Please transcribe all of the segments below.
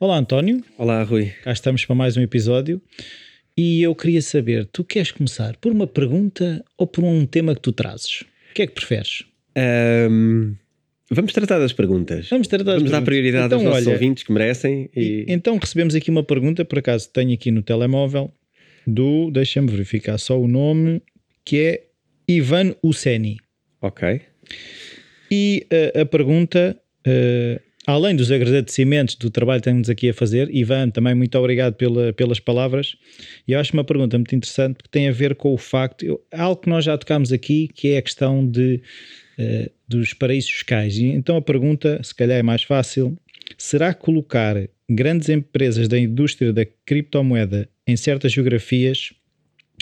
Olá António. Olá Rui. Cá estamos para mais um episódio e eu queria saber, tu queres começar por uma pergunta ou por um tema que tu trazes? O que é que preferes? Um, vamos tratar das perguntas. Vamos tratar das Vamos dar perguntas. prioridade Então, aos nossos olha, ouvintes que merecem. E... E- Então recebemos aqui uma pergunta, por acaso tenho aqui no telemóvel, do, deixa-me verificar só o nome, que é Ivan Uceni. Ok. E eh, a pergunta, eh, além dos agradecimentos do trabalho que estamos aqui a fazer, Ivan, também muito obrigado pela- pelas palavras. E eu acho uma pergunta muito interessante que tem a ver com o facto, eu- algo que nós já tocámos aqui, que é a questão de, eh, dos paraísos fiscais. E então a pergunta, se calhar é mais fácil, será colocar grandes empresas da indústria da criptomoeda em certas geografias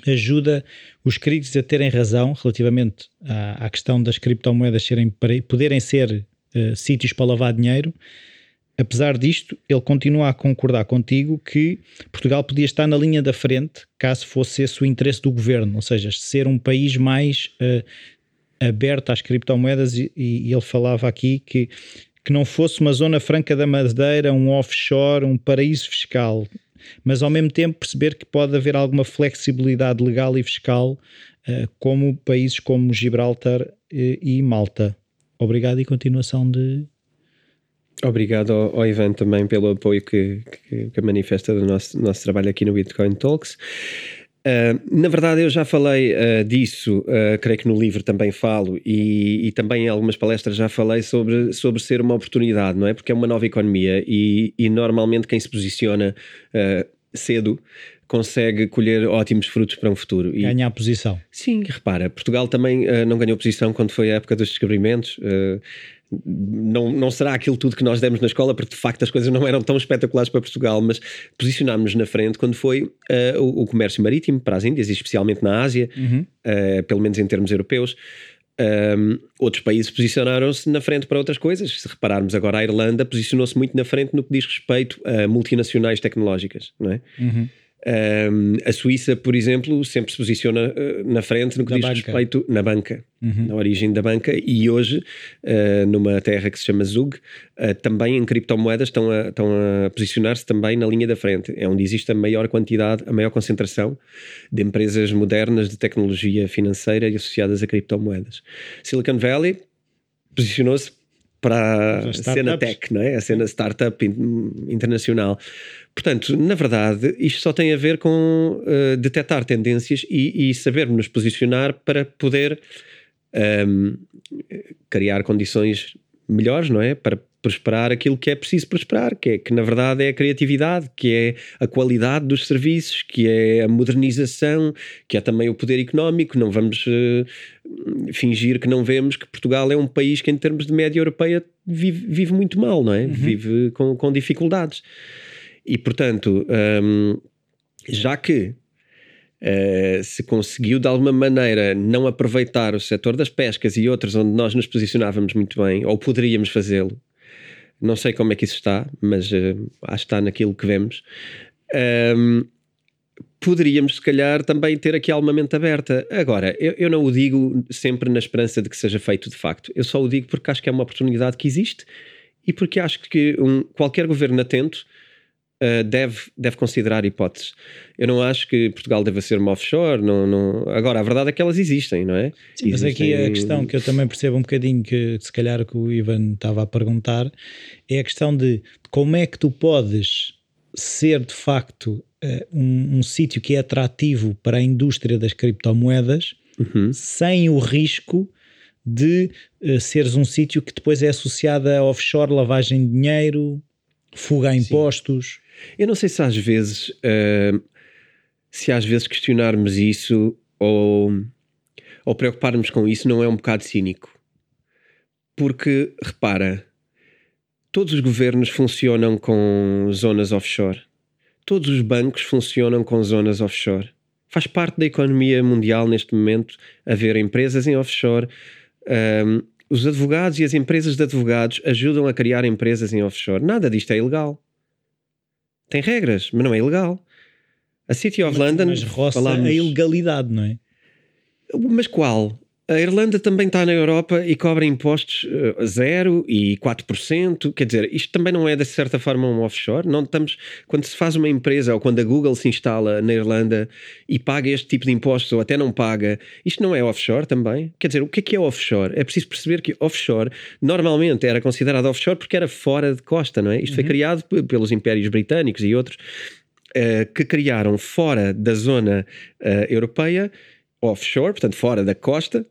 ajuda os críticos a terem razão relativamente à, à questão das criptomoedas serem, poderem ser eh, sítios para lavar dinheiro. Apesar disto, ele continua a concordar contigo que Portugal podia estar na linha da frente caso fosse esse o interesse do governo, ou seja, ser um país mais eh, aberto às criptomoedas e, e ele falava aqui que, que não fosse uma zona franca da Madeira, um offshore, um paraíso fiscal, mas ao mesmo tempo perceber que pode haver alguma flexibilidade legal e fiscal, eh, como países como Gibraltar eh, e Malta. Obrigado e continuação de. Obrigado ao, ao Ivan também pelo apoio que, que, que manifesta do nosso, nosso trabalho aqui no Bitcoin Talks. Uh, na verdade, eu já falei uh, disso, uh, creio que no livro também falo, e, e também em algumas palestras já falei sobre, sobre ser uma oportunidade, não é? Porque é uma nova economia e, e normalmente quem se posiciona cedo consegue colher ótimos frutos para um futuro. E, ganhar posição. Sim, repara, Portugal também não ganhou posição quando foi a época dos descobrimentos. Não, não será aquilo tudo que nós demos na escola, porque de facto as coisas não eram tão espetaculares para Portugal, mas posicionámos-nos na frente quando foi uh, o, o comércio marítimo para as Índias, e especialmente na Ásia, Uhum. uh, pelo menos em termos europeus. Um, outros países posicionaram-se na frente para outras coisas. Se repararmos agora, a Irlanda posicionou-se muito na frente no que diz respeito a multinacionais tecnológicas, não é? Uhum. Um, a Suíça, por exemplo, sempre se posiciona uh, na frente no que Da diz banca. respeito na banca, Uhum. na origem da banca, e hoje, uh, numa terra que se chama Zug, uh, também em criptomoedas estão a, estão a posicionar-se também na linha da frente. É onde existe a maior quantidade, a maior concentração de empresas modernas de tecnologia financeira e associadas a criptomoedas. Silicon Valley posicionou-se para a cena tech, não é? a cena startup in- internacional. Portanto, na verdade, isto só tem a ver com uh, detectar tendências e, e saber nos posicionar para poder um, criar condições melhores, não é? Para prosperar aquilo que é preciso prosperar, que é que na verdade é a criatividade, que é a qualidade dos serviços, que é a modernização, que é também o poder económico. Não vamos eh, fingir que não vemos que Portugal é um país que, em termos de média europeia, vive, vive muito mal, não é? Vive com, com dificuldades. E portanto, hum, já que eh, se conseguiu de alguma maneira não aproveitar o setor das pescas e outros onde nós nos posicionávamos muito bem, ou poderíamos fazê-lo, não sei como é que isso está, mas eh, acho que está naquilo que vemos. Hum, poderíamos, se calhar, também ter aqui alguma mente aberta. Agora, eu, eu não o digo sempre na esperança de que seja feito de facto. Eu só o digo porque acho que é uma oportunidade que existe e porque acho que um, qualquer governo atento uh, deve, deve considerar hipóteses. Eu não acho que Portugal deva ser uma offshore. Não, não... Agora, a verdade é que elas existem, não é? Sim, mas aqui Existem- a questão que eu também percebo um bocadinho que se calhar que o Ivan estava a perguntar é a questão de como é que tu podes ser de facto eh, um, um sítio que é atrativo para a indústria das criptomoedas Uhum. sem o risco de eh, seres um sítio que depois é associado a offshore, lavagem de dinheiro, fuga a impostos. Eu não sei se às vezes uh, se às vezes questionarmos isso ou, ou preocuparmos com isso não é um bocado cínico. Porque, repara, todos os governos funcionam com zonas offshore. Todos os bancos funcionam com zonas offshore. Faz parte da economia mundial neste momento haver empresas em offshore. Um, os advogados e as empresas de advogados ajudam a criar empresas em offshore. Nada disto é ilegal. Tem regras, mas não é ilegal. A City of London. Mas roça falámos- a ilegalidade, não é? Mas qual? A Irlanda também está na Europa e cobra impostos uh, zero e 4%. Quer dizer, isto também não é de certa forma um offshore. Não estamos, quando se faz uma empresa ou quando a Google se instala na Irlanda e paga este tipo de impostos ou até não paga, isto não é offshore também? Quer dizer, o que é que é offshore? É preciso perceber que offshore normalmente era considerado offshore porque era fora de costa, não é? Isto uhum. foi criado pelos impérios britânicos e outros uh, que criaram fora da zona uh, europeia offshore, portanto fora da costa,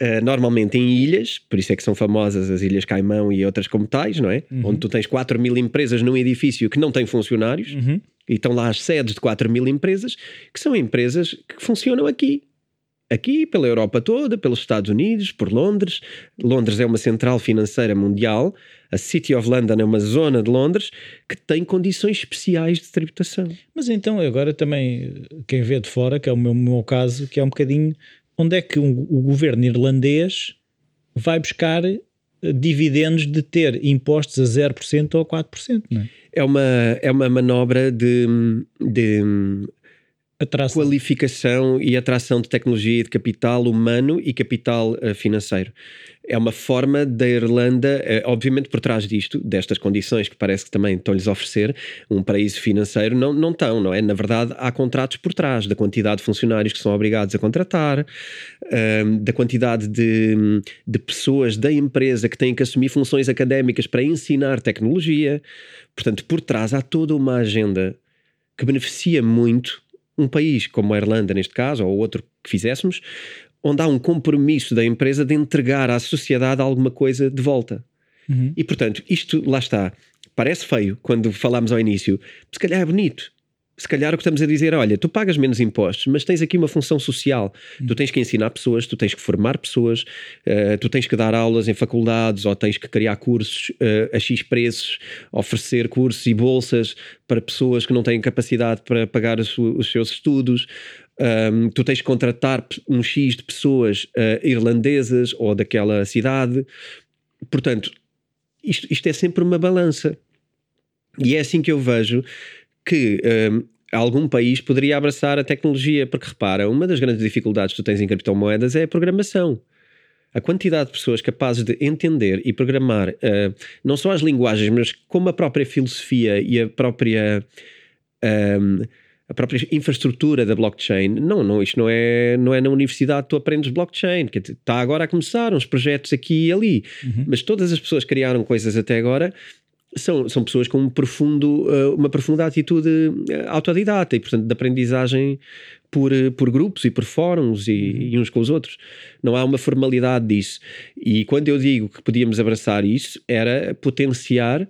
uh, normalmente em ilhas, por isso é que são famosas as Ilhas Caimão e outras como tais, não é? Uhum. Onde tu tens 4 mil empresas num edifício que não tem funcionários uhum. e estão lá as sedes de 4 mil empresas, que são empresas que funcionam aqui aqui pela Europa toda, pelos Estados Unidos, por Londres. Londres é uma central financeira mundial. A City of London é uma zona de Londres que tem condições especiais de tributação. Mas então, agora também, quem vê de fora, que é o meu, meu caso, que é um bocadinho onde é que o, o governo irlandês vai buscar eh, dividendos de ter impostos a 0% ou 4%, não é? É uma, é uma manobra de, de atração. qualificação e atração de tecnologia e de capital humano e capital uh, financeiro. É uma forma da Irlanda, uh, obviamente por trás disto, destas condições que parece que também estão-lhes a oferecer, um paraíso financeiro, não, não estão, não é? Na verdade, há contratos por trás da quantidade de funcionários que são obrigados a contratar, uh, da quantidade de, de pessoas da empresa que têm que assumir funções académicas para ensinar tecnologia. Portanto, por trás há toda uma agenda que beneficia muito um país como a Irlanda, neste caso, ou outro que fizéssemos, onde há um compromisso da empresa de entregar à sociedade alguma coisa de volta. Uhum. E portanto, isto lá está. Parece feio quando falamos ao início, se calhar é bonito se calhar o que estamos a dizer, olha, tu pagas menos impostos, mas tens aqui uma função social. Tu tens que ensinar pessoas, tu tens que formar pessoas, uh, tu tens que dar aulas em faculdades ou tens que criar cursos uh, a X preços, oferecer cursos e bolsas para pessoas que não têm capacidade para pagar os, os seus estudos. Um, tu tens que contratar um X de pessoas uh, irlandesas ou daquela cidade. Portanto, isto, isto é sempre uma balança. E é assim que eu vejo que um, algum país poderia abraçar a tecnologia, porque repara, uma das grandes dificuldades que tu tens em criptomoedas é a programação. A quantidade de pessoas capazes de entender e programar uh, não só as linguagens, mas como a própria filosofia e a própria. Um, a própria infraestrutura da blockchain. Não, não, isto não é, não é na universidade que tu aprendes blockchain, que está agora a começar uns projetos aqui e ali, uhum. mas todas as pessoas criaram coisas até agora são, são pessoas com um profundo, eh, uma profunda atitude eh, autodidata e, portanto, de aprendizagem por, eh, por grupos e por fóruns e, uhum. e, uns com os outros. Não há uma formalidade disso. E quando eu digo que podíamos abraçar isso, era potenciar uh,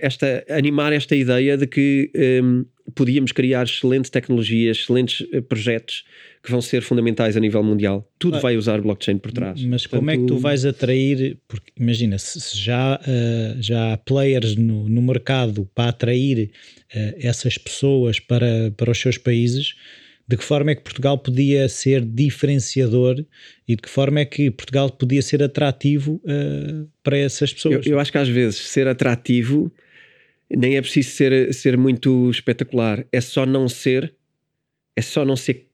esta, animar esta ideia de que um, podíamos criar excelentes tecnologias, excelentes projetos que vão ser fundamentais a nível mundial. Tudo ah, vai usar blockchain por trás. Mas Portanto, como é que tu vais atrair? Porque imagina, se já, uh, já há players no, no mercado para atrair uh, essas pessoas para, para os seus países, de que forma é que Portugal podia ser diferenciador e de que forma é que Portugal podia ser atrativo uh, para essas pessoas? Eu, eu acho que às vezes ser atrativo nem é preciso ser, ser muito espetacular, é só não ser, é só não ser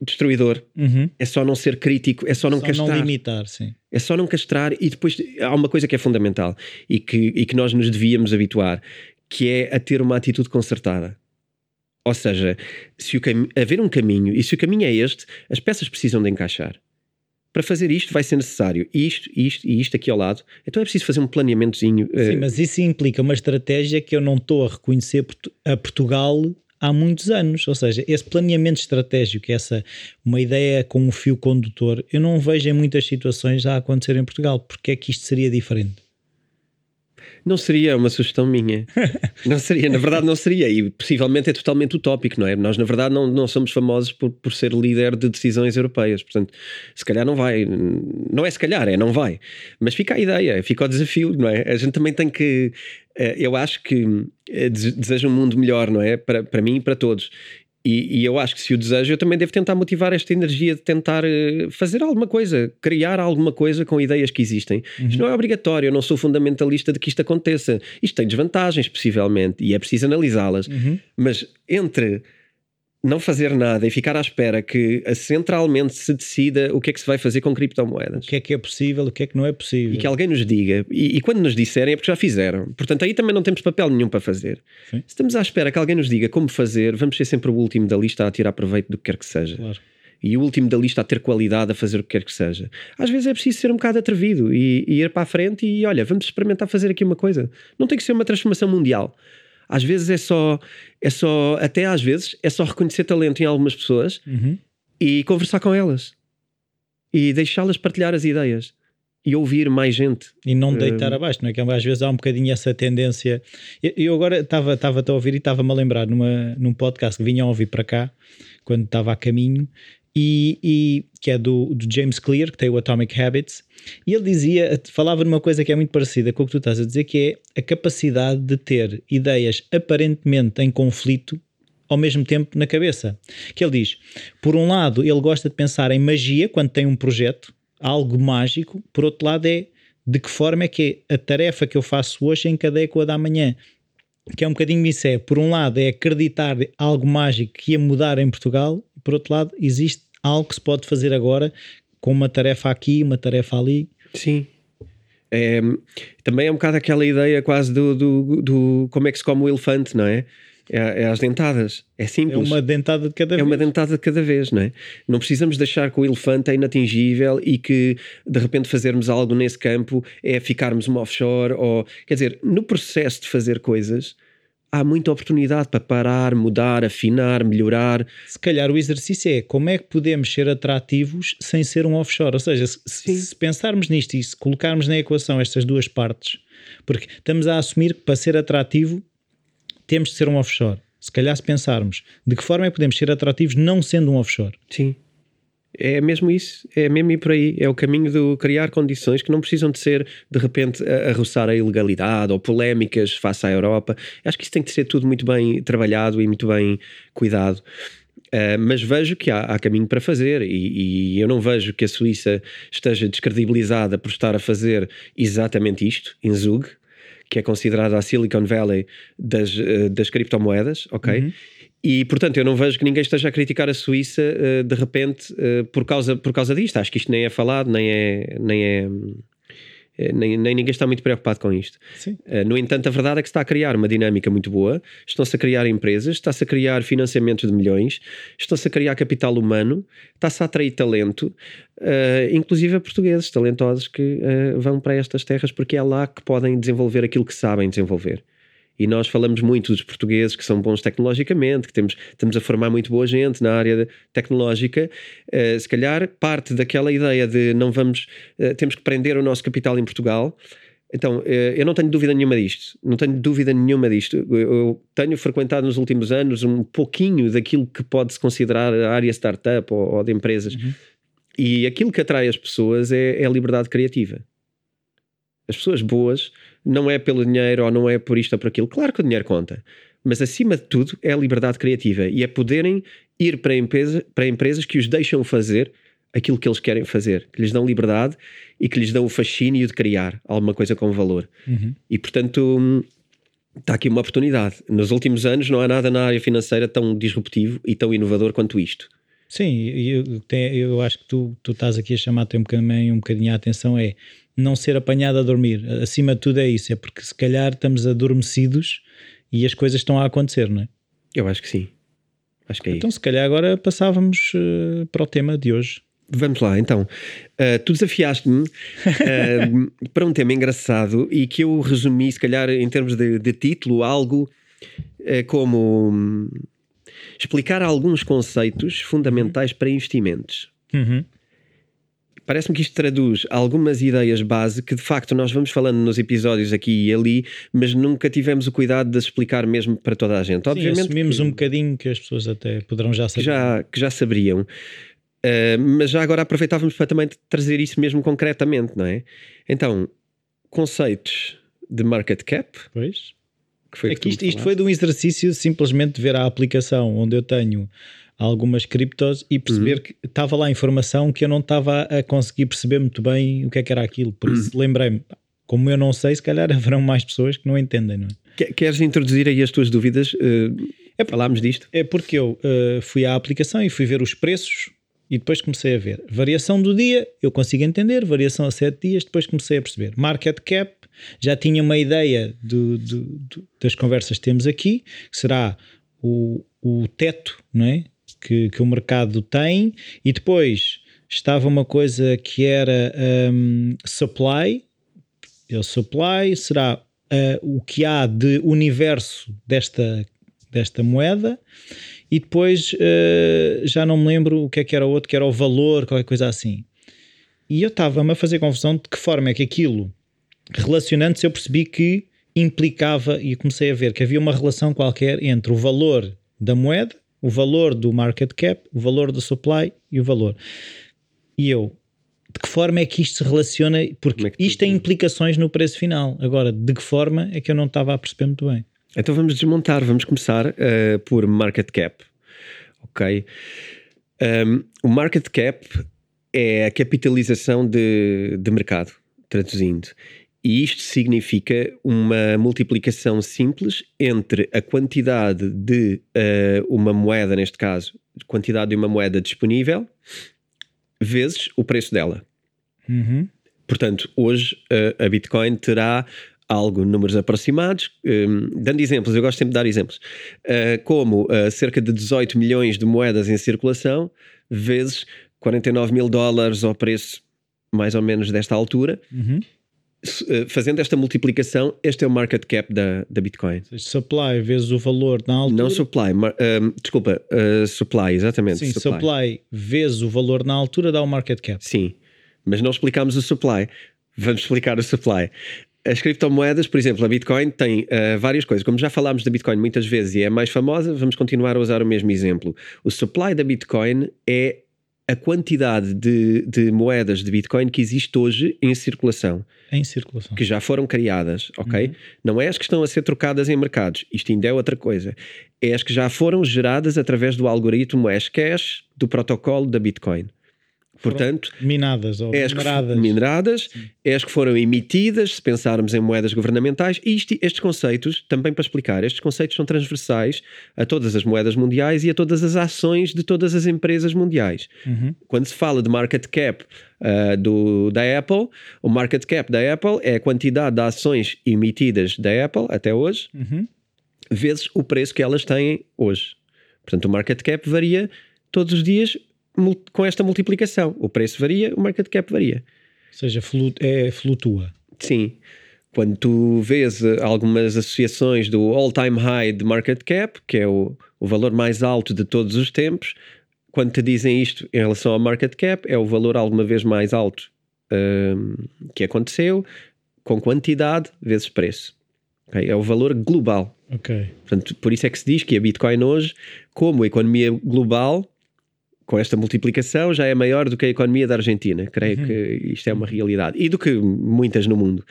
destruidor, uhum. é só não ser crítico, é só não só castrar. não limitar, sim. É só não castrar e depois há uma coisa que é fundamental e que, e que nós nos devíamos habituar, que é a ter uma atitude concertada. Ou seja, se o haver um caminho e se o caminho é este, as peças precisam de encaixar. Para fazer isto vai ser necessário isto, isto e isto aqui ao lado. Então é preciso fazer um planeamentozinho. Sim, uh... mas isso implica uma estratégia que eu não estou a reconhecer a Portugal há muitos anos. Ou seja, esse planeamento estratégico, essa uma ideia com um fio condutor, eu não vejo em muitas situações a acontecer em Portugal. Porque é que isto seria diferente? Não seria uma sugestão minha. Não seria, na verdade não seria. E possivelmente é totalmente utópico, não é? Nós, na verdade, não, não somos famosos por, por ser líder de decisões europeias. Portanto, se calhar não vai. Não é se calhar, é não vai. Mas fica a ideia, fica o desafio, não é? A gente também tem que. Eh, eu acho que eh, desejo um mundo melhor, não é? Para, para mim e para todos. E, e, eu acho que se o desejo, eu também devo tentar motivar esta energia de tentar uh, fazer alguma coisa, criar alguma coisa com ideias que existem. Uhum. Isto não é obrigatório, eu não sou fundamentalista de que isto aconteça. Isto tem desvantagens, possivelmente, e é preciso analisá-las. Uhum. Mas entre não fazer nada e ficar à espera que centralmente se decida o que é que se vai fazer com criptomoedas. O que é que é possível, o que é que não é possível. E que alguém nos diga. E, e quando nos disserem é porque já fizeram. Portanto, aí também não temos papel nenhum para fazer. Sim. Se estamos à espera que alguém nos diga como fazer, vamos ser sempre o último da lista a tirar proveito do que quer que seja. Claro. E o último da lista a ter qualidade a fazer o que quer que seja. Às vezes é preciso ser um bocado atrevido e, e ir para a frente e olha, vamos experimentar fazer aqui uma coisa. Não tem que ser uma transformação mundial às vezes é só, é só, até às vezes, é só reconhecer talento em algumas pessoas uhum. e conversar com elas e deixá-las partilhar as ideias e ouvir mais gente. E não deitar uh... abaixo, não é? Que às vezes há um bocadinho essa tendência. Eu, eu agora estava a ouvir e estava-me a lembrar numa, num podcast que vinha a ouvir para cá, quando estava a caminho, e, e, que é do, do, James Clear, que tem o Atomic Habits, e ele dizia, falava numa coisa que é muito parecida com o que tu estás a dizer, que é a capacidade de ter ideias aparentemente em conflito ao mesmo tempo na cabeça. Que ele diz, por um lado, ele gosta de pensar em magia quando tem um projeto, algo mágico, por outro lado é de que forma é que a tarefa que eu faço hoje encadeia com a da manhã. Que é um bocadinho isso, é, por um lado é acreditar algo mágico que ia mudar em Portugal, por outro lado, existe algo que se pode fazer agora com uma tarefa aqui, uma tarefa ali. Sim. É, também é um bocado aquela ideia quase do, do, do como é que se come o elefante, não é? É, é as dentadas. É simples. É uma dentada de cada é vez. É uma dentada de cada vez, não é? Não precisamos deixar que o elefante é inatingível e que de repente fazermos algo nesse campo é ficarmos uma offshore ou. Quer dizer, no processo de fazer coisas, há muita oportunidade para parar, mudar, afinar, melhorar. Se calhar o exercício é como é que podemos ser atrativos sem ser um offshore. Ou seja, se, se pensarmos nisto e se colocarmos na equação estas duas partes, porque estamos a assumir que para ser atrativo temos de ser um offshore. Se calhar se pensarmos de que forma é que podemos ser atrativos não sendo um offshore. Sim. É mesmo isso, é mesmo ir por aí. É o caminho de criar condições que não precisam de ser, de repente, a, a roçar a ilegalidade ou polémicas face à Europa. Acho que isso tem que ser tudo muito bem trabalhado e muito bem cuidado. Uh, mas vejo que há, há, caminho para fazer e, e, eu não vejo que a Suíça esteja descredibilizada por estar a fazer exatamente isto em Zug, que é considerada a Silicon Valley das, uh, das criptomoedas, ok? Uhum. E, portanto, eu não vejo que ninguém esteja a criticar a Suíça uh, de repente uh, por, causa, por causa disto. Acho que isto nem é falado, nem é. Nem é eh, nem, nem, ninguém está muito preocupado com isto. Uh, no entanto, a verdade é que se está a criar uma dinâmica muito boa, estão-se a criar empresas, está-se a criar financiamentos de milhões, estão-se a criar capital humano, está-se a atrair talento, uh, inclusive a portugueses talentosos que uh, vão para estas terras porque é lá que podem desenvolver aquilo que sabem desenvolver. E nós falamos muito dos portugueses que são bons tecnologicamente, que temos, estamos a formar muito boa gente na área tecnológica. Uh, se calhar parte daquela ideia de não vamos, uh, temos que prender o nosso capital em Portugal. Então, uh, eu não tenho dúvida nenhuma disto. Não tenho dúvida nenhuma disto. Eu, eu tenho frequentado nos últimos anos um pouquinho daquilo que pode-se considerar a área startup ou, ou de empresas. Uhum. E aquilo que atrai as pessoas é, é a liberdade criativa. As pessoas boas não é pelo dinheiro ou não é por isto ou por aquilo. Claro que o dinheiro conta, mas acima de tudo é a liberdade criativa e é poderem ir para, empresa, para empresas que os deixam fazer aquilo que eles querem fazer, que lhes dão liberdade e que lhes dão o fascínio de criar alguma coisa com valor. Uhum. E portanto está aqui uma oportunidade. Nos últimos anos não há nada na área financeira tão disruptivo e tão inovador quanto isto. Sim, eu, eu acho que tu, tu estás aqui a chamar também um bocadinho a atenção é não ser apanhado a dormir. Acima de tudo é isso, é porque se calhar estamos adormecidos e as coisas estão a acontecer, não é? Eu acho que sim. Acho que é então, isso. se calhar agora passávamos uh, para o tema de hoje. Vamos lá, então. Uh, tu desafiaste-me uh, para um tema engraçado e que eu resumi, se calhar, em termos de, de título, algo como um, explicar alguns conceitos fundamentais para investimentos. Uhum. Parece-me que isto traduz algumas ideias base que de facto nós vamos falando nos episódios aqui e ali, mas nunca tivemos o cuidado de explicar mesmo para toda a gente. Obviamente Sim, assumimos que, um bocadinho que as pessoas até poderão já saber. Que já, que já saberiam. Uh, mas já agora aproveitávamos para também trazer isso mesmo concretamente, não é? Então, conceitos de market cap. Pois. Que foi é que isto, isto foi de um exercício simplesmente de ver a aplicação onde eu tenho algumas criptos e perceber uhum. que estava lá informação que eu não estava a conseguir perceber muito bem o que é que era aquilo. Por isso uhum. lembrei-me, como eu não sei, se calhar haverão mais pessoas que não entendem, não é? Queres introduzir aí as tuas dúvidas uh, É Falámos disto? É porque eu uh, fui à aplicação e fui ver os preços e depois comecei a ver. Variação do dia, eu consigo entender, variação a 7 dias, depois comecei a perceber. Market cap, já tinha uma ideia do, do, do, das conversas que temos aqui, que será o, o teto não é? que, que o mercado tem, e depois estava uma coisa que era um, supply, o supply será uh, o que há de universo desta, desta moeda e depois uh, já não me lembro o que é que era o outro, que era o valor, qualquer coisa assim. E eu estava-me a fazer confusão de que forma é que aquilo, relacionando-se, eu percebi que implicava e comecei a ver que havia uma relação qualquer entre o valor da moeda, o valor do market cap, o valor do supply e o valor. E eu, de que forma é que isto se relaciona? Porque é isto tem implicações no preço final. Agora, de que forma é que eu não estava a perceber muito bem? Então vamos desmontar, vamos começar uh, por market cap. Ok? Um, o market cap é a capitalização de, de mercado, traduzindo. E isto significa uma multiplicação simples entre a quantidade de uh, uma moeda, neste caso, quantidade de uma moeda disponível, vezes o preço dela. Uhum. Portanto, hoje uh, a Bitcoin terá algo, números aproximados, um, dando exemplos, eu gosto sempre de dar exemplos, uh, como uh, cerca de 18 milhões de moedas em circulação, vezes 49 mil dólares ao preço mais ou menos desta altura. Uhum. Fazendo esta multiplicação, este é o market cap da, da Bitcoin. Supply vezes o valor na altura. Não supply, mar, um, desculpa, uh, supply, exatamente. Sim, supply. supply vezes o valor na altura dá o market cap. Sim, mas não explicámos o supply. Vamos explicar o supply as criptomoedas, por exemplo, a Bitcoin tem uh, várias coisas. Como já falámos da Bitcoin muitas vezes e é mais famosa, vamos continuar a usar o mesmo exemplo. O supply da Bitcoin é a quantidade de, de, moedas de Bitcoin que existe hoje em circulação. Em circulação. Que já foram criadas, ok? Uhum. Não é as que estão a ser trocadas em mercados. Isto ainda é outra coisa. É as que já foram geradas através do algoritmo Hashcash do protocolo da Bitcoin. Portanto, minadas ou é mineradas. mineradas, é as que foram emitidas, se pensarmos em moedas governamentais, e isto, estes conceitos, também para explicar, estes conceitos são transversais a todas as moedas mundiais e a todas as ações de todas as empresas mundiais. Uhum. Quando se fala de market cap uh, do, da Apple, o market cap da Apple é a quantidade de ações emitidas da Apple até hoje, uhum. vezes o preço que elas têm hoje. Portanto, o market cap varia todos os dias com esta multiplicação. O preço varia, o market cap varia. Ou seja, é, flutua. Sim. Quando tu vês eh, algumas associações do all-time high de market cap, que é o, o valor mais alto de todos os tempos, quando te dizem isto em relação ao market cap, é o valor alguma vez mais alto um, que aconteceu, com quantidade vezes preço. Okay? É o valor global. Okay. Portanto, por isso é que se diz que a Bitcoin hoje, como economia global, com esta multiplicação já é maior do que a economia da Argentina. Creio uhum. que isto é uma realidade. E do que muitas no mundo.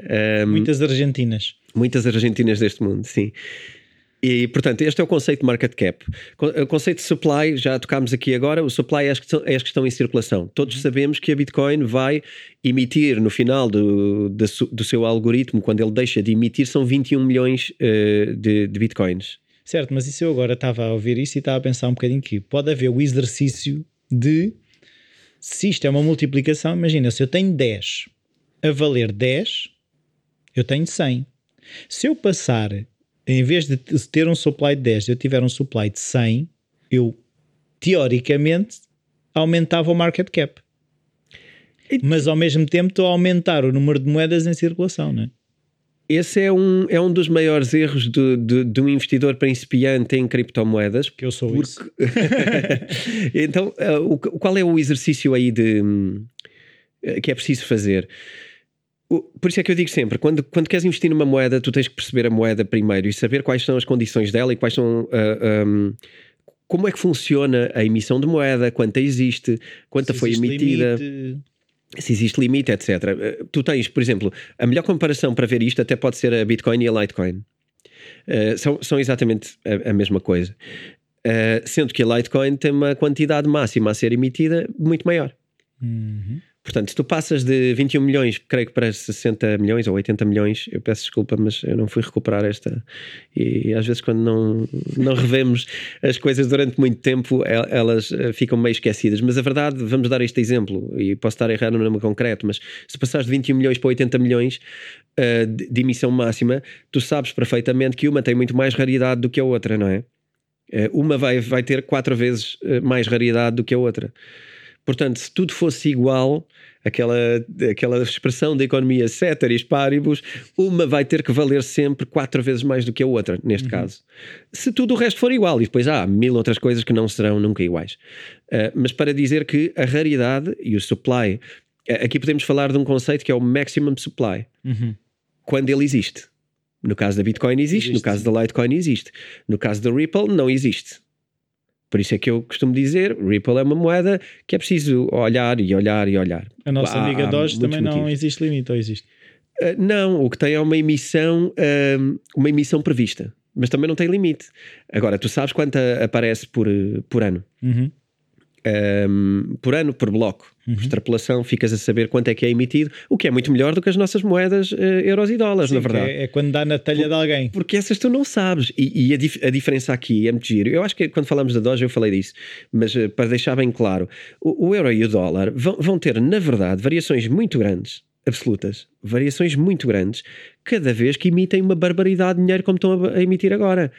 Um, muitas argentinas. Muitas argentinas deste mundo, sim. E, portanto, este é o conceito de market cap. O conceito de supply, já tocámos aqui agora, o supply é as que estão, é as que estão em circulação. Todos uhum. sabemos que a Bitcoin vai emitir no final do, do, do, seu algoritmo, quando ele deixa de emitir, são 21 milhões uh, de, de Bitcoins. Certo, mas isso eu agora estava a ouvir isso e estava a pensar um bocadinho que pode haver o exercício de se isto é uma multiplicação, imagina, se eu tenho 10 a valer 10, eu tenho 100. Se eu passar, em vez de ter um supply de 10, eu tiver um supply de 100, eu teoricamente aumentava o market cap. Mas ao mesmo tempo estou a aumentar o número de moedas em circulação, não é? Esse é um, é um dos maiores erros de, de, de um investidor principiante em criptomoedas. Que eu sou porque... isso. então, uh, o, qual é o exercício aí de, uh, que é preciso fazer? por isso é que eu digo sempre, quando, quando queres investir numa moeda, tu tens que perceber a moeda primeiro e saber quais são as condições dela e quais são... Uh, eh, um, como é que funciona a emissão de moeda, quanta existe, quanta Se foi emitida... Limite se existe limite, etc. Eh, tu tens, por exemplo, a melhor comparação para ver isto até pode ser a Bitcoin e a Litecoin. Uh, são, são exatamente a, a mesma coisa. Uh, sendo que a Litecoin tem uma quantidade máxima a ser emitida muito maior. Uhum. Portanto, se tu passas de 21 milhões, creio que para 60 milhões ou 80 milhões, eu peço desculpa, mas eu não fui recuperar esta. E às vezes, quando não, não revemos as coisas durante muito tempo, elas eh, ficam meio esquecidas. Mas a verdade, vamos dar este exemplo, e posso estar errado no nome concreto, mas se passares de 21 milhões para 80 milhões uh, de emissão máxima, tu sabes perfeitamente que uma tem muito mais raridade do que a outra, não é? Uh, uma vai, vai ter quatro vezes mais raridade do que a outra. Portanto, se tudo fosse igual, aquela, aquela expressão da economia ceteris paribus, uma vai ter que valer sempre quatro vezes mais do que a outra, neste uhum. caso. Se tudo o resto for igual, e depois há mil outras coisas que não serão nunca iguais. Uh, mas para dizer que a raridade e o supply, aqui podemos falar de um conceito que é o maximum supply, uhum. quando ele existe. No caso da Bitcoin existe, existe, no caso da Litecoin existe, no caso da Ripple não existe. Por isso é que eu costumo dizer, Ripple é uma moeda que é preciso olhar e olhar e olhar. A nossa há, amiga Doge também motivos. não existe limite, ou existe? Uh, não, o que tem é uma emissão, uh, uma emissão prevista, mas também não tem limite. Agora, tu sabes quanto aparece por, por ano? Uhum um, por ano, por bloco. Uhum. Por extrapolação, ficas a saber quanto é que é emitido, o que é muito melhor do que as nossas moedas uh, euros e dólares, Sim, na verdade. É, é, quando dá na telha por, de alguém. Porque essas tu não sabes. E, e a, dif a, diferença aqui é muito giro. Eu acho que quando falamos da Doge eu falei disso, mas uh, para deixar bem claro, o, o euro e o dólar vão, vão ter, na verdade, variações muito grandes absolutas, variações muito grandes, cada vez que emitem uma barbaridade de dinheiro como estão a emitir agora.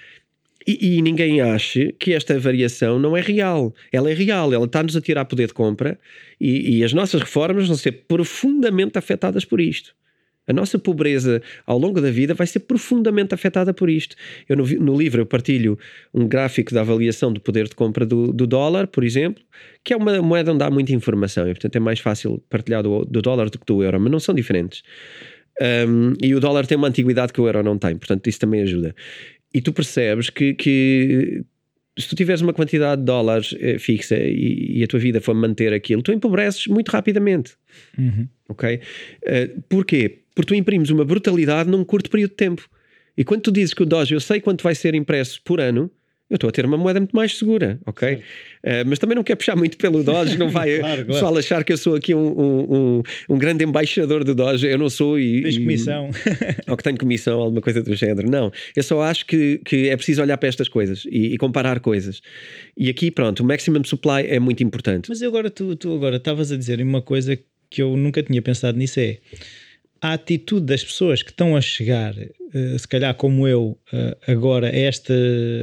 E, e, ninguém ache que esta variação não é real. Ela é real, ela está-nos a tirar poder de compra e, e, as nossas reformas vão ser profundamente afetadas por isto. A nossa pobreza ao longo da vida vai ser profundamente afetada por isto. Eu no, no livro eu partilho um gráfico da avaliação do poder de compra do, do, dólar, por exemplo, que é uma moeda onde há muita informação e portanto é mais fácil partilhar do, do dólar do que do euro, mas não são diferentes. Um, e o dólar tem uma antiguidade que o euro não tem, portanto isso também ajuda e tu percebes que, que se tu tiveres uma quantidade de dólares eh, fixa e, e, a tua vida for manter aquilo, tu empobreces muito rapidamente. Uhum. Ok? Uh, porquê? Porque tu imprimes uma brutalidade num curto período de tempo. E quando tu dizes que o Doge, eu sei quanto vai ser impresso por ano, eu estou a ter uma moeda muito mais segura, ok? Uh, mas também não quero puxar muito pelo Doge, não vai claro, o pessoal achar que eu sou aqui um, um, um, um, grande embaixador do Doge, eu não sou e... Tens comissão. E, ou que tenho comissão, alguma coisa do género, não. Eu só acho que, que é preciso olhar para estas coisas e, e comparar coisas. E aqui, pronto, o maximum supply é muito importante. Mas agora, tu, tu agora estavas a dizer uma coisa que eu nunca tinha pensado nisso, é a atitude das pessoas que estão a chegar, uh, se calhar como eu, uh, agora a este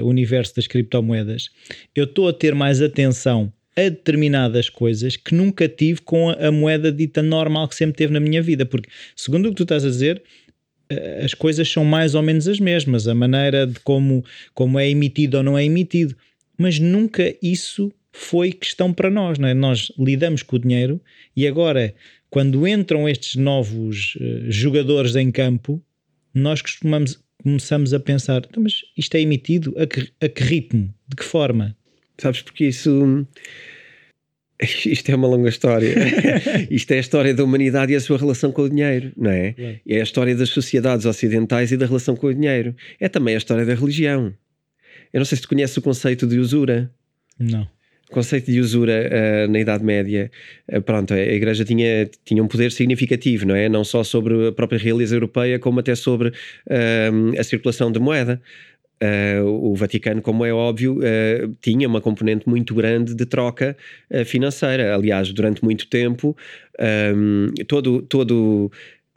universo das criptomoedas, eu estou a ter mais atenção a determinadas coisas que nunca tive com a, moeda dita normal que sempre teve na minha vida. Porque, segundo o que tu estás a dizer, uh, as coisas são mais ou menos as mesmas, a maneira de como, como é emitido ou não é emitido, mas nunca isso foi questão para nós, não é? Nós lidamos com o dinheiro e agora quando entram estes novos uh, jogadores em campo, nós costumamos, começamos a pensar: então, mas isto é emitido a que, a que ritmo? De que forma? Sabes, porque isso. Isto é uma longa história. Isto é a história da humanidade e a sua relação com o dinheiro, não é? é? É a história das sociedades ocidentais e da relação com o dinheiro. É também a história da religião. Eu não sei se tu conheces o conceito de usura. Não conceito de usura uh, na Idade Média, uh, pronto, a Igreja tinha, tinha um poder significativo, não é? Não só sobre a própria realeza europeia, como até sobre uh, a circulação de moeda. o Vaticano, como é óbvio, tinha uma componente muito grande de troca financeira. Aliás, durante muito tempo, um, todo, todo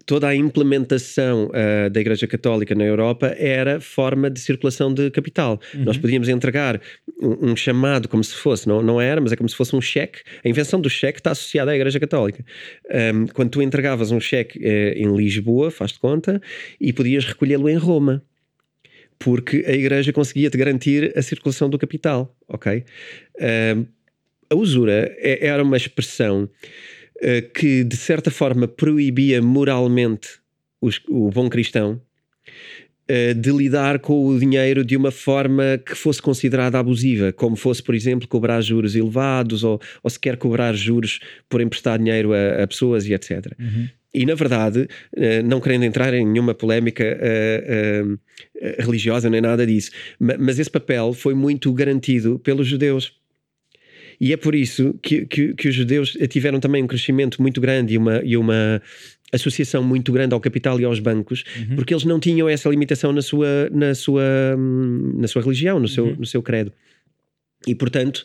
toda a implementação uh, da Igreja Católica na Europa era forma de circulação de capital. Uhum. Nós podíamos entregar um, um, chamado como se fosse, não, não era, mas é como se fosse um cheque. A invenção do cheque está associada à Igreja Católica. Um, quando tu entregavas um cheque uh, em Lisboa, faz-te conta, e podias recolhê-lo em Roma. Porque a Igreja conseguia-te garantir a circulação do capital, ok? a usura é, era uma expressão que de certa forma proibia moralmente os, o bom cristão uh, de lidar com o dinheiro de uma forma que fosse considerada abusiva, como fosse, por exemplo, cobrar juros elevados ou, ou sequer cobrar juros por emprestar dinheiro a, a pessoas e etc. Uhum. E, na verdade, eh, não querendo entrar em nenhuma polémica religiosa nem nada disso, mas esse papel foi muito garantido pelos judeus E é por isso que, que, que os judeus tiveram também um crescimento muito grande e uma, e uma associação muito grande ao capital e aos bancos, uhum. porque eles não tinham essa limitação na sua, na sua, na sua religião, no seu, uhum. no seu credo. E, portanto,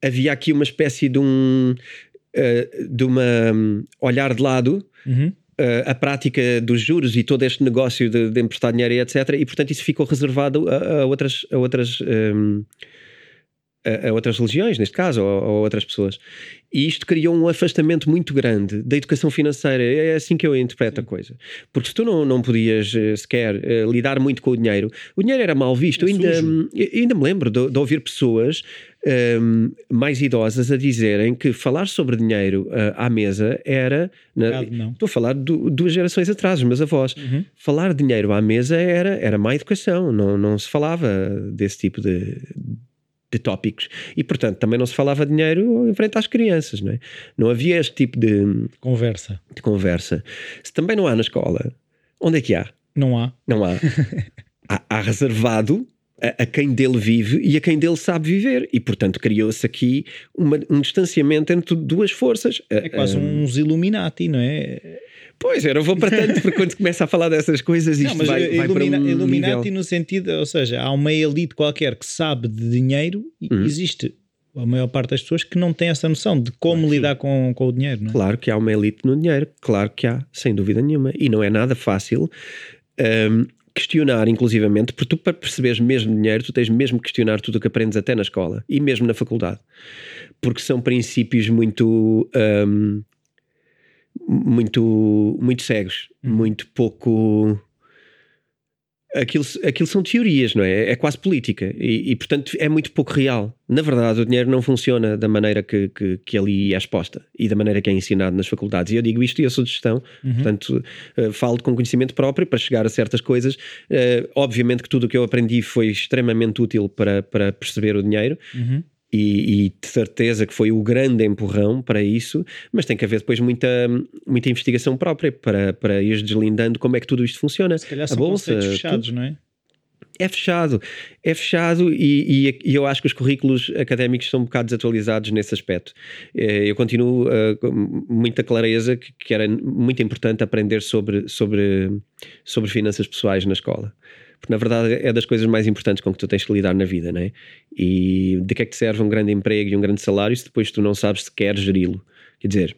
havia aqui uma espécie de um uh, de uma um, olhar de lado uhum. uh, a prática dos juros e todo este negócio de, de emprestar dinheiro e etc. E, portanto, isso ficou reservado a, a outras, a outras um, a, a, outras religiões, neste caso, ou, ou outras pessoas. E isto criou um afastamento muito grande da educação financeira. É assim que eu interpreto Sim. a coisa. Porque se tu não, não podias uh, sequer uh, lidar muito com o dinheiro, o dinheiro era mal visto. É eu ainda, ainda me lembro de, de ouvir pessoas um, ehm, mais idosas a dizerem que falar sobre dinheiro uh, à mesa era. Na, estou a falar de duas gerações atrás, os meus avós. Uhum. Falar dinheiro à mesa era, era má educação, não, não se falava desse tipo de de tópicos. E, portanto, também não se falava dinheiro em frente às crianças, não é? Não havia este tipo de... Conversa. De conversa. Se também não há na escola, onde é que há? Não há. Não há. há, há, reservado a, a, quem dele vive e a quem dele sabe viver. E, portanto, criou-se aqui uma, um distanciamento entre duas forças. É quase um, uns Illuminati, não é? Pois, eu não vou para tanto, porque quando começa a falar dessas coisas, isto não, vai, vai ilumina, um Illuminati nível... no sentido, ou seja, há uma elite qualquer que sabe de dinheiro e uhum. existe a maior parte das pessoas que não tem essa noção de como claro, lidar com, com o dinheiro. É? Claro que há uma elite no dinheiro, claro que há, sem dúvida nenhuma. E não é nada fácil um, questionar, inclusivamente, porque tu para perceberes mesmo dinheiro, tu tens mesmo que questionar tudo o que aprendes até na escola e mesmo na faculdade. Porque são princípios muito. Um, muito, muito cegos, uhum. muito pouco. Aquilo, aquilo são teorias, não é? É quase política e, e, portanto, é muito pouco real. Na verdade, o dinheiro não funciona da maneira que, que, que ali é exposta e da maneira que é ensinado nas faculdades. E eu digo isto e eu sou de gestão, uhum. portanto, uh, falo com conhecimento próprio para chegar a certas coisas. Uh, obviamente que tudo o que eu aprendi foi extremamente útil para, para perceber o dinheiro. Uhum e, e, de certeza que foi o grande empurrão para isso, mas tem que haver depois muita, muita investigação própria para, para ir deslindando como é que tudo isto funciona. Se calhar são a bolsa, fechados, tudo, não é? É fechado, é fechado e, e, e, eu acho que os currículos académicos são um bocado desatualizados nesse aspecto. Eh, eu continuo uh, com muita clareza que, que, era muito importante aprender sobre, sobre, sobre finanças pessoais na escola porque na verdade é das coisas mais importantes com que tu tens que lidar na vida, não é? E de que é que te serve um grande emprego e um grande salário se depois tu não sabes se queres geri-lo? Quer dizer,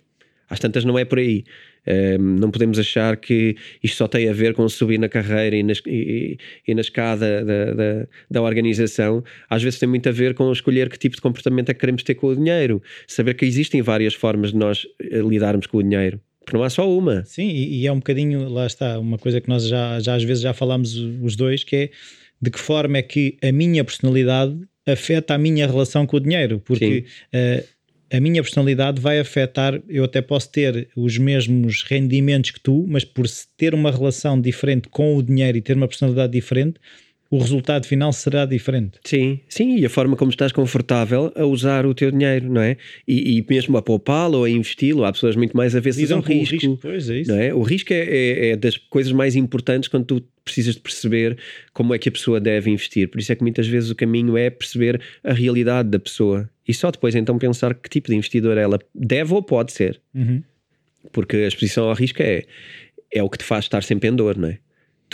às tantas não é por aí. Um, não podemos achar que isto só tem a ver com subir na carreira e na, e, e na escada da, da, da, organização. Às vezes tem muito a ver com escolher que tipo de comportamento é que queremos ter com o dinheiro. Saber que existem várias formas de nós eh, lidarmos com o dinheiro. Porque não há só uma. Sim, e, e, é um bocadinho, lá está, uma coisa que nós já, já às vezes já falámos os dois, que é de que forma é que a minha personalidade afeta a minha relação com o dinheiro. Porque uh, a minha personalidade vai afetar, eu até posso ter os mesmos rendimentos que tu, mas por ter uma relação diferente com o dinheiro e ter uma personalidade diferente, o resultado final será diferente. Sim, sim, e a forma como estás confortável a usar o teu dinheiro, não é? E, e mesmo a poupá-lo ou a investi-lo, há pessoas muito mais avessas ao risco. risco. Pois é isso. Não é? O risco é, é, é, das coisas mais importantes quando tu precisas de perceber como é que a pessoa deve investir. Por isso é que muitas vezes o caminho é perceber a realidade da pessoa e só depois então pensar que tipo de investidor ela deve ou pode ser. Uhum. Porque a exposição ao risco é, é o que te faz estar sempre em dor, não é?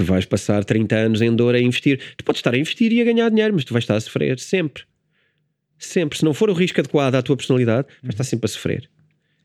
Tu vais passar 30 anos em dor a investir. Tu podes estar a investir e a ganhar dinheiro, mas tu vais estar a sofrer sempre. Sempre. Se não for o risco adequado à tua personalidade, vais estar sempre a sofrer.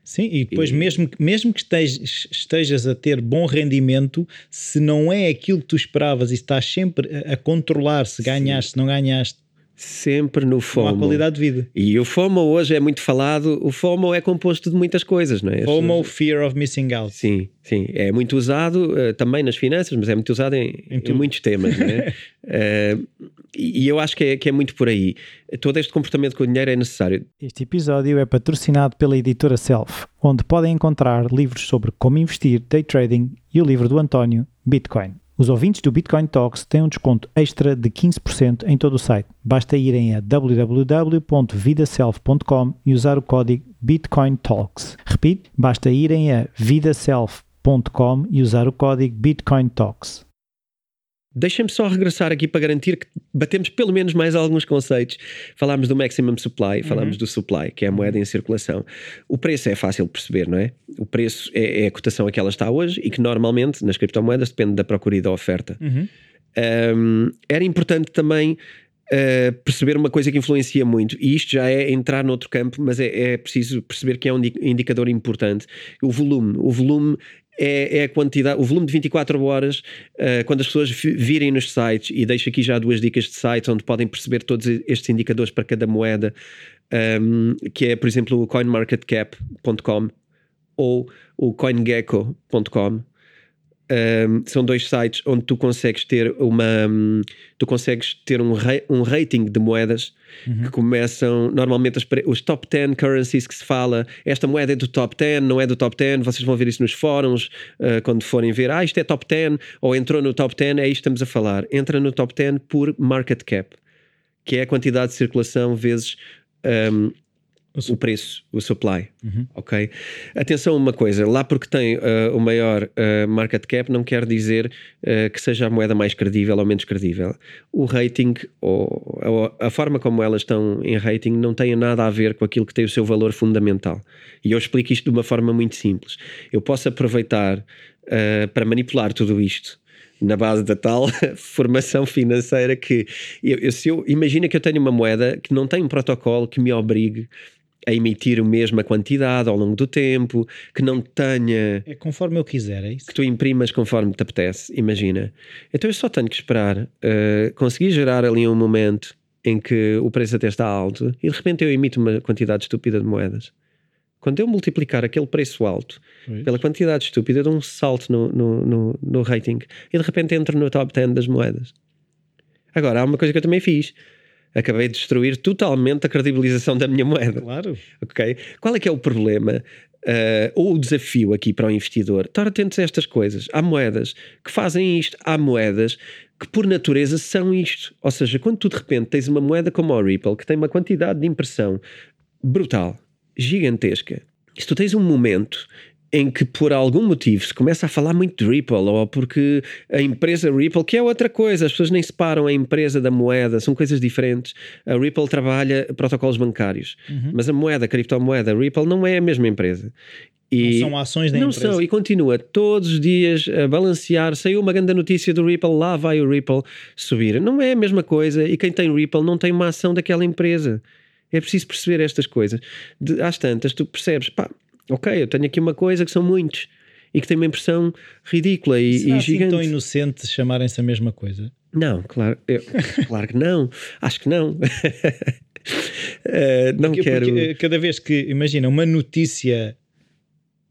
Sim, e depois, e... Mesmo, mesmo que estejas, estejas, a ter bom rendimento, se não é aquilo que tu esperavas e estás sempre a, a controlar se ganhaste, se não ganhaste, sempre no FOMO. Uma qualidade de vida. E o FOMO hoje é muito falado. O FOMO é composto de muitas coisas, não é? FOMO, Fear of Missing Out. Sim, sim. É muito usado uh, também nas finanças, mas é muito usado em, em, em muitos temas, não é? uh, e eu acho que é, que é muito por aí. Todo este comportamento com o dinheiro é necessário. Este episódio é patrocinado pela editora Self, onde podem encontrar livros sobre como investir, day trading e o livro do António, Bitcoin. Os ouvintes do Bitcoin Talks têm um desconto extra de 15% em todo o site. Basta irem a www.vidaself.com e usar o código Bitcoin Talks. Repito, basta irem a vidaself.com e usar o código Bitcoin Talks. Deixem-me só regressar aqui para garantir que batemos pelo menos mais alguns conceitos. Falámos do maximum supply, falámos uhum. do supply, que é a moeda em circulação. O preço é fácil de perceber, não é? O preço é, é a cotação a que ela está hoje e que normalmente nas criptomoedas depende da procura e da oferta. Uhum. Um, era importante também Uh, perceber uma coisa que influencia muito, e isto já é entrar noutro campo, mas é, é preciso perceber que é um indicador importante. O volume. O volume é, é, a quantidade, o volume de 24 horas, uh, quando as pessoas virem nos sites, e deixo aqui já duas dicas de sites onde podem perceber todos estes indicadores para cada moeda, um, que é, por exemplo, o coinmarketcap.com ou o coingecko.com. Um, são dois sites onde tu consegues ter uma um, tu consegues ter um, um rating de moedas uhum. que começam normalmente as, os top 10 currencies que se fala esta moeda é do top 10, não é do top 10 vocês vão ver isso nos fóruns uh, quando forem ver, ah isto é top 10 ou entrou no top 10, é isto que estamos a falar entra no top 10 por market cap que é a quantidade de circulação vezes um, o, preço, o supply, uhum. ok? Atenção a uma coisa, lá porque tem uh, o maior uh, market cap não quer dizer uh, que seja a moeda mais credível ou menos credível. O rating ou a, a, forma como elas estão em rating não tem nada a ver com aquilo que tem o seu valor fundamental. E eu explico isto de uma forma muito simples. Eu posso aproveitar para manipular tudo isto na base da tal formação financeira que eu, eu, se eu imagina que eu tenho uma moeda que não tem um protocolo que me obrigue a emitir a mesma quantidade ao longo do tempo, que não tenha. É conforme eu quiser, é isso? Que tu imprimas conforme te apetece, imagina. Então eu só tenho que esperar uh, conseguir gerar ali um momento em que o preço até está alto e de repente eu emito uma quantidade estúpida de moedas. Quando eu multiplicar aquele preço alto pela quantidade estúpida, eu dou um salto no, no, no, no rating e de repente entro no top 10 das moedas. Agora, há uma coisa que eu também fiz acabei de destruir totalmente a credibilização da minha moeda. Claro. Ok? Qual é que é o problema? Uh, ou o desafio aqui para o investidor? Estar atentos a estas coisas. Há moedas que fazem isto, há moedas que por natureza são isto. Ou seja, quando tu de repente tens uma moeda como a Ripple que tem uma quantidade de impressão brutal, gigantesca, se tu tens um momento em que por algum motivo se começa a falar muito de Ripple ou porque a empresa Ripple, que é outra coisa, as pessoas nem separam a empresa da moeda, são coisas diferentes. A Ripple trabalha protocolos bancários, uhum. mas a moeda, a criptomoeda, a Ripple não é a mesma empresa. E não são ações da não empresa. Não são, e continua todos os dias a balancear. Saiu uma grande notícia do Ripple, lá vai o Ripple subir. Não é a mesma coisa, e quem tem Ripple não tem uma ação daquela empresa. É preciso perceber estas coisas. De, às tantas, tu percebes, pá, ok, eu tenho aqui uma coisa que são muitos e que tem uma impressão ridícula e, Será e assim gigante. tão inocente chamarem-se a mesma coisa? Não, claro, eu, claro que não. Acho que não. uh, não porque, quero. Porque cada vez que, imagina, uma notícia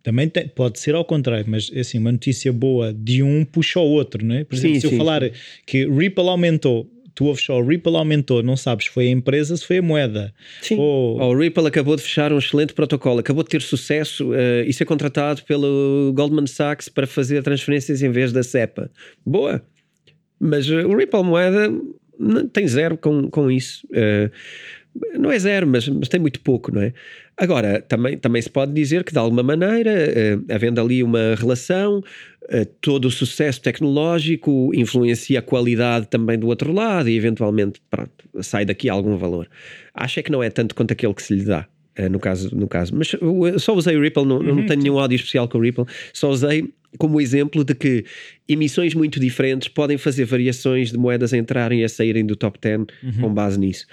também tem, pode ser ao contrário, mas assim, uma notícia boa de um puxa ao outro, não é? Por exemplo, sim, se sim, eu falar sim. que Ripple aumentou, tu ouves só o Ripple aumentou, não sabes se foi a empresa, se foi a moeda. Sim. Ou... o Ripple acabou de fechar um excelente protocolo, acabou de ter sucesso uh, e ser contratado pelo Goldman Sachs para fazer transferências em vez da CEPA. Boa! Mas uh, o Ripple moeda tem zero com, com isso. Uh, não é zero, mas, mas tem muito pouco, não é? Agora, também, também se pode dizer que de alguma maneira, uh, havendo ali uma relação, todo o sucesso tecnológico influencia a qualidade também do outro lado e eventualmente, pronto, sai daqui algum valor. Acho é que não é tanto quanto aquele que se lhe dá. Uh, no caso, no caso, mas só usei o Ripple, não, uhum, não tenho nenhum áudio especial com o Ripple, só usei como exemplo de que emissões muito diferentes podem fazer variações de moedas a entrarem e a saírem do top 10 uhum. com base nisso.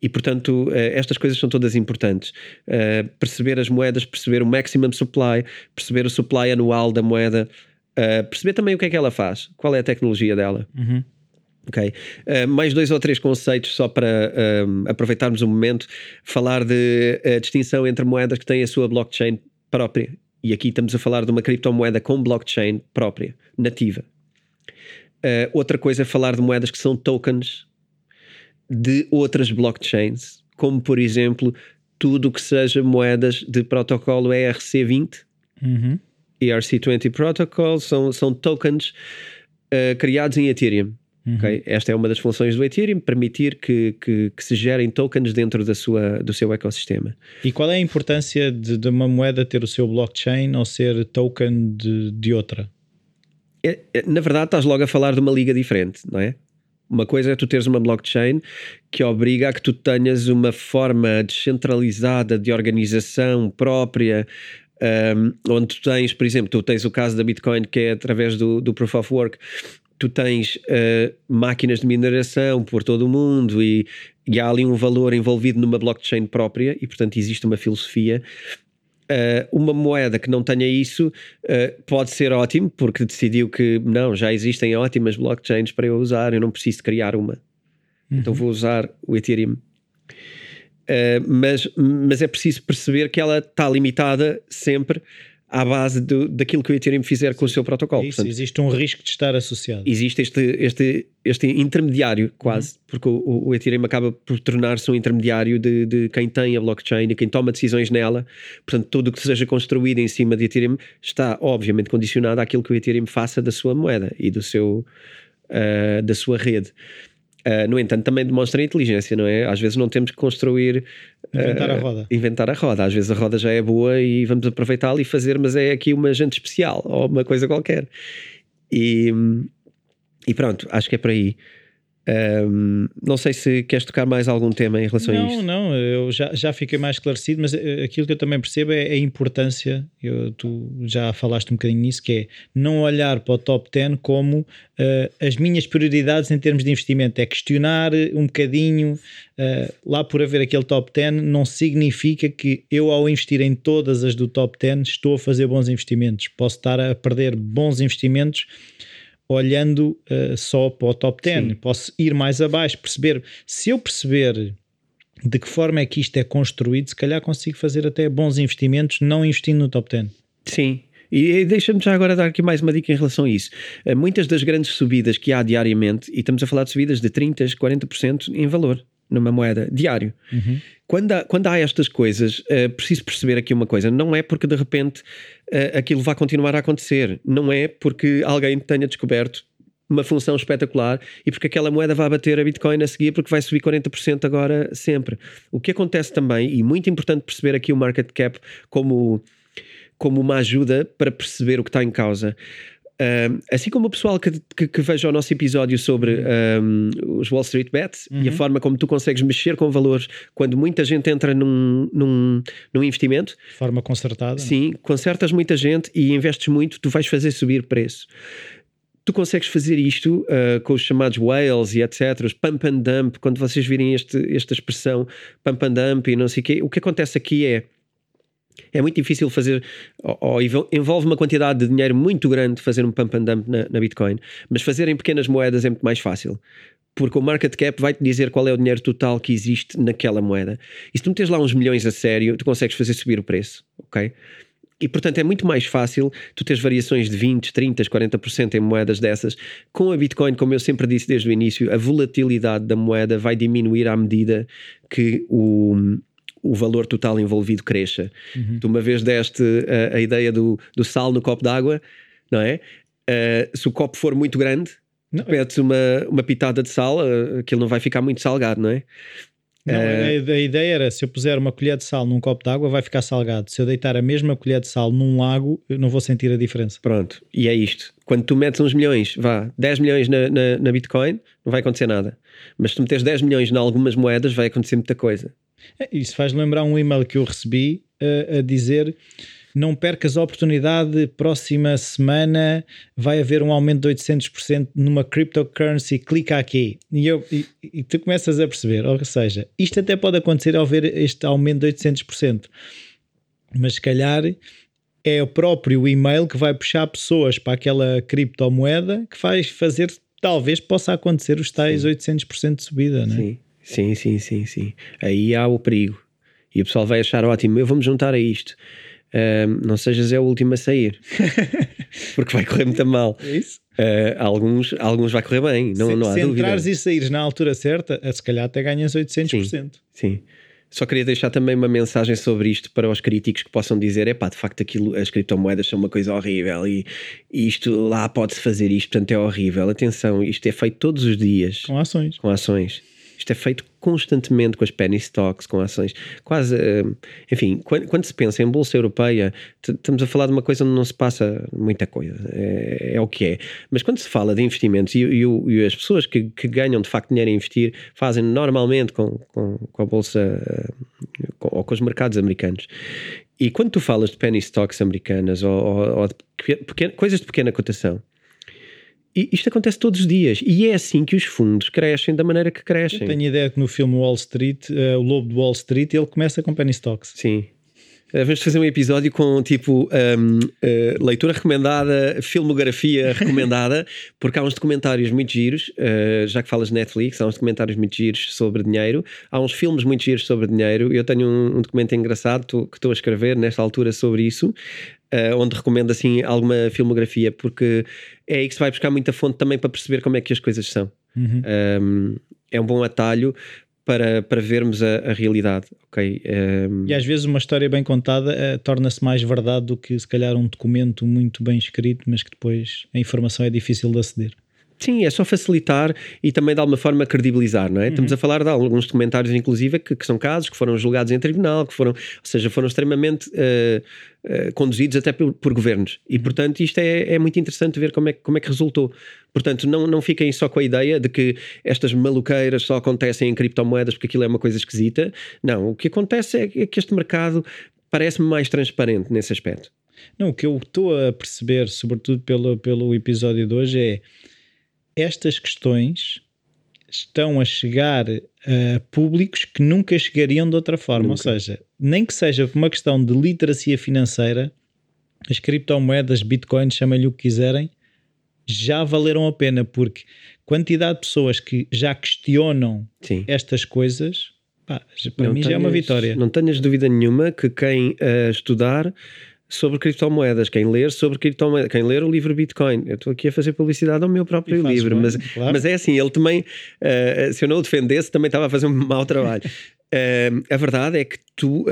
E, portanto, uh, estas coisas são todas importantes. Uh, perceber as moedas, perceber o maximum supply, perceber o supply anual da moeda, uh, perceber também o que é que ela faz, qual é a tecnologia dela. Uhum. Ok. Uh, mais dois ou três conceitos só para aproveitarmos o momento, falar de a distinção entre moedas que têm a sua blockchain própria e aqui estamos a falar de uma criptomoeda com blockchain própria, nativa. Uh, outra coisa é falar de moedas que são tokens de outras blockchains, como por exemplo tudo que seja moedas de protocolo ERC20, uhum. ERC20 Protocol, são, são tokens uh, criados em Ethereum. Uhum. Okay? Esta é uma das funções do Ethereum, permitir que, que, que, se gerem tokens dentro da sua, do seu ecossistema. E qual é a importância de, de uma moeda ter o seu blockchain ou ser token de, de outra? é, é, na verdade, estás logo a falar de uma liga diferente, não é? Uma coisa é tu teres uma blockchain que obriga a que tu tenhas uma forma descentralizada de organização própria, um, onde tu tens, por exemplo, tu tens o caso da Bitcoin que é através do, do Proof of Work, tu tens uh, máquinas de mineração por todo o mundo e, e, há ali um valor envolvido numa blockchain própria e, portanto, existe uma filosofia. Uh, uma moeda que não tenha isso uh, pode ser ótimo, porque decidiu que não, já existem ótimas blockchains para eu usar, eu não preciso criar uma. Então uhum. Então vou usar o Ethereum. Uh, mas, mas é preciso perceber que ela está limitada sempre à base do, daquilo que o Ethereum fizer com o seu protocolo. Isso, Portanto, existe um risco de estar associado. Existe este, este, este intermediário, quase, uhum. porque o, o, Ethereum acaba por tornar-se um intermediário de, de, quem tem a blockchain e quem toma decisões nela. Portanto, tudo o que seja construído em cima de Ethereum está, obviamente, condicionado àquilo que o Ethereum faça da sua moeda e do seu, uh, da sua rede. Uh, no entanto, também demonstra inteligência, não é? Às vezes não temos que construir. Inventar uh, a roda. Inventar a roda. Às vezes a roda já é boa e vamos aproveitá-la e fazer, mas é aqui uma gente especial ou uma coisa qualquer. E, e pronto, acho que é por aí. Um, não sei se queres tocar mais algum tema em relação não, a isto. Não, não, eu já, já fiquei mais esclarecido, mas eh, aquilo que eu também percebo é a importância, eu, tu já falaste um bocadinho nisso, que é não olhar para o top 10 como uh, as minhas prioridades em termos de investimento, é questionar um bocadinho, uh, lá por haver aquele top 10, não significa que eu ao investir em todas as do top 10 estou a fazer bons investimentos, posso estar a perder bons investimentos olhando uh, só para o top 10. Sim. Posso ir mais abaixo, perceber. Se eu perceber de que forma é que isto é construído, se calhar consigo fazer até bons investimentos não investindo no top 10. Sim, e deixa-me já agora dar aqui mais uma dica em relação a isso. Eh, muitas das grandes subidas que há diariamente, e estamos a falar de subidas de 30%, 40% em valor numa moeda diário. Uhum. Quando, há, quando há estas coisas, é preciso perceber aqui uma coisa: não é porque de repente aquilo vai continuar a acontecer, não é porque alguém tenha descoberto uma função espetacular e porque aquela moeda vai bater a Bitcoin a seguir porque vai subir 40% agora sempre. O que acontece também, e muito importante perceber aqui o market cap como, como uma ajuda para perceber o que está em causa. Um, assim como o pessoal que, que, que, veja o nosso episódio sobre um, os Wall Street Bets uhum. e a uhum. forma como tu consegues mexer com valores quando muita gente entra num, num, num investimento. De forma concertada. Sim, concertas muita gente e investes muito, tu vais fazer subir preço. Tu consegues fazer isto uh, com os chamados whales e etc., os pump and dump, quando vocês virem este, esta expressão pump and dump e não sei o quê, o que acontece aqui é é muito difícil fazer, ou, ou, envolve uma quantidade de dinheiro muito grande fazer um pump and dump na, na, Bitcoin, mas fazer em pequenas moedas é muito mais fácil. Porque o market cap vai-te dizer qual é o dinheiro total que existe naquela moeda. E se tu metes lá uns milhões a sério, tu consegues fazer subir o preço, ok? E portanto é muito mais fácil tu teres variações de 20, 30, 40% em moedas dessas. Com a Bitcoin, como eu sempre disse desde o início, a volatilidade da moeda vai diminuir à medida que o, o valor total envolvido cresça. Uhum. Tu uma vez deste uh, a ideia do, do sal no copo d'água, não é? Uh, se o copo for muito grande, não. metes uma, uma pitada de sal, uh, aquilo não vai ficar muito salgado, não é? Não, a, a, ideia era: se eu puser uma colher de sal num copo d'água, vai ficar salgado. Se eu deitar a mesma colher de sal num lago, eu não vou sentir a diferença. Pronto, e é isto. Quando tu metes uns milhões, vá, 10 milhões na, na, na Bitcoin, não vai acontecer nada. Mas se tu meteres 10 milhões em algumas moedas, vai acontecer muita coisa. É, isso faz lembrar um e-mail que eu recebi uh, a dizer não percas a oportunidade, próxima semana vai haver um aumento de 800% numa cryptocurrency, clica aqui. E, eu, e, e, tu começas a perceber, ou seja, isto até pode acontecer ao ver este aumento de 800%, mas se calhar é o próprio e-mail que vai puxar pessoas para aquela criptomoeda que faz fazer, talvez possa acontecer os tais Sim. 800% de subida, não é? Sim. Sim, sim, sim, sim. Aí há o perigo. E o pessoal vai achar ótimo, eu vou-me juntar a isto. Uh, não sejas é o último a sair, porque vai correr muito mal. É isso? Uh, alguns, alguns vai correr bem, não, se, não há se dúvida. Se entrares e saíres na altura certa, se calhar até ganhas 800%. Sim, sim. Só queria deixar também uma mensagem sobre isto para os críticos que possam dizer: é pá, de facto, aquilo, as criptomoedas são uma coisa horrível e, e isto lá pode-se fazer isto, portanto é horrível. Atenção, isto é feito todos os dias. Com ações. Com ações. Isto é feito constantemente com as penny stocks, com ações, quase, eh, enfim, quando, quando se pensa em bolsa europeia, estamos a falar de uma coisa onde não se passa muita coisa, é, é o que é. Mas quando se fala de investimentos e, e, e as pessoas que, que, ganham de facto dinheiro a investir fazem normalmente com, com, com a bolsa eh, com, ou com os mercados americanos. E quando tu falas de penny stocks americanas ou, ou, ou de pequena, coisas de pequena cotação, isto acontece todos os dias. E é assim que os fundos crescem da maneira que crescem. Eu tenho ideia que no filme Wall Street, uh, o Lobo de Wall Street, ele começa com penny stocks. Sim. Uh, vamos fazer um episódio com tipo um, uh, eh, leitura recomendada, filmografia recomendada, porque há uns documentários muito giros, já que falas de Netflix, há uns documentários muito giros sobre dinheiro, há uns filmes muito giros sobre dinheiro. Eu tenho um, um documento engraçado que estou a escrever nesta altura sobre isso, uh, onde recomendo assim alguma filmografia, porque é aí que se vai buscar muita fonte também para perceber como é que as coisas são. Uhum. Um, é um bom atalho para, para vermos a, a realidade, ok? Um... E às vezes uma história bem contada uh, torna-se mais verdade do que se calhar um documento muito bem escrito, mas que depois a informação é difícil de aceder. Sim, é só facilitar e também de alguma forma credibilizar, não é? Uhum. Estamos a falar de alguns documentários, inclusive, que, que, são casos que foram julgados em tribunal, que foram, ou seja, foram extremamente uh, uh, conduzidos até por, por, governos. E, portanto, isto é, é muito interessante ver como é, como é que resultou. Portanto, não, não fiquem só com a ideia de que estas maluqueiras só acontecem em criptomoedas porque aquilo é uma coisa esquisita. Não, o que acontece é, é que este mercado parece-me mais transparente nesse aspecto. Não, o que eu estou a perceber, sobretudo pelo, pelo episódio de hoje, é estas questões estão a chegar a públicos que nunca chegariam de outra forma. Nunca. Ou seja, nem que seja por uma questão de literacia financeira, as criptomoedas, bitcoins, chamem-lhe o que quiserem, já valeram a pena, porque quantidade de pessoas que já questionam Sim. estas coisas, pá, para não mim tenhas, já é uma vitória. Não tenhas dúvida nenhuma que quem uh, estudar sobre criptomoedas, quem ler sobre criptomoedas, quem ler o livro Bitcoin. Eu estou aqui a fazer publicidade ao meu próprio livro, bem, mas, claro. mas é assim, ele também, uh, se eu não o defendesse, também estava a fazer um mau trabalho. Uh, a verdade é que tu, uh,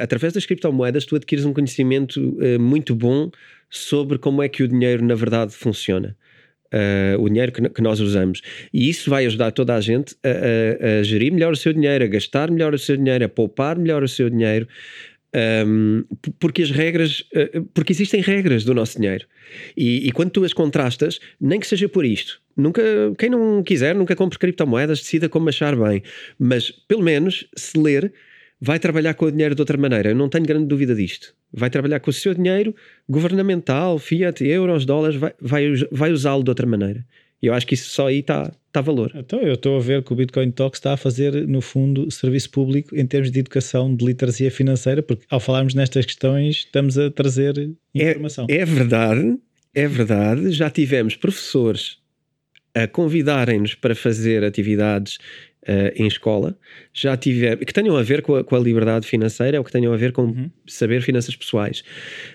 através das criptomoedas, tu adquires um conhecimento muito bom sobre como é que o dinheiro, na verdade, funciona. o dinheiro que, que, nós usamos. E isso vai ajudar toda a gente a, a, a gerir melhor o seu dinheiro, a gastar melhor o seu dinheiro, a poupar melhor o seu dinheiro. Um, porque as regras, uh, porque existem regras do nosso dinheiro. E, e, quando tu as contrastas, nem que seja por isto, nunca, quem não quiser, nunca compre criptomoedas, decida como achar bem. Mas pelo menos, se ler, vai trabalhar com o dinheiro de outra maneira. Eu não tenho grande dúvida disto. Vai trabalhar com o seu dinheiro governamental, fiat, euros, dólares, vai, vai, vai usá-lo de outra maneira. E eu acho que isso só aí está tá valor. Então, eu estou a ver que o Bitcoin Talk está a fazer, no fundo, serviço público em termos de educação, de literacia financeira, porque ao falarmos nestas questões, estamos a trazer informação. É, é verdade, é verdade. Já tivemos professores a convidarem-nos para fazer atividades uh, em escola já tiver que tenham a ver com a, com a, liberdade financeira ou que tenham a ver com uhum. saber finanças pessoais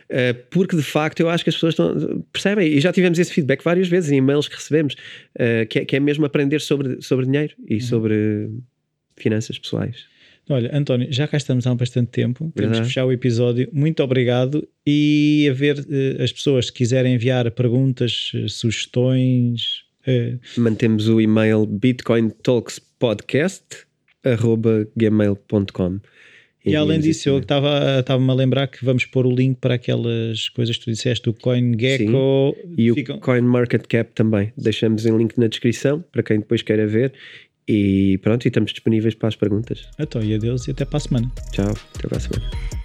uh, porque de facto eu acho que as pessoas estão, percebem e já tivemos esse feedback várias vezes em e-mails que recebemos uh, que, é, que, é, mesmo aprender sobre, sobre dinheiro e uhum. sobre finanças pessoais Olha, António, já cá estamos há bastante tempo. Temos que fechar o episódio. Muito obrigado. E a ver as pessoas que quiserem enviar perguntas, sugestões, é. Mantemos o e-mail bitcointalkspodcast.gmail.com e além disso, eu estava-me a lembrar que vamos pôr o link para aquelas coisas que tu disseste, o CoinGecko e ficam... o CoinMarketCap também. Deixamos em link na descrição para quem depois queira ver. E pronto, e estamos disponíveis para as perguntas. Então, e adeus e até para a semana. Tchau, até para a semana.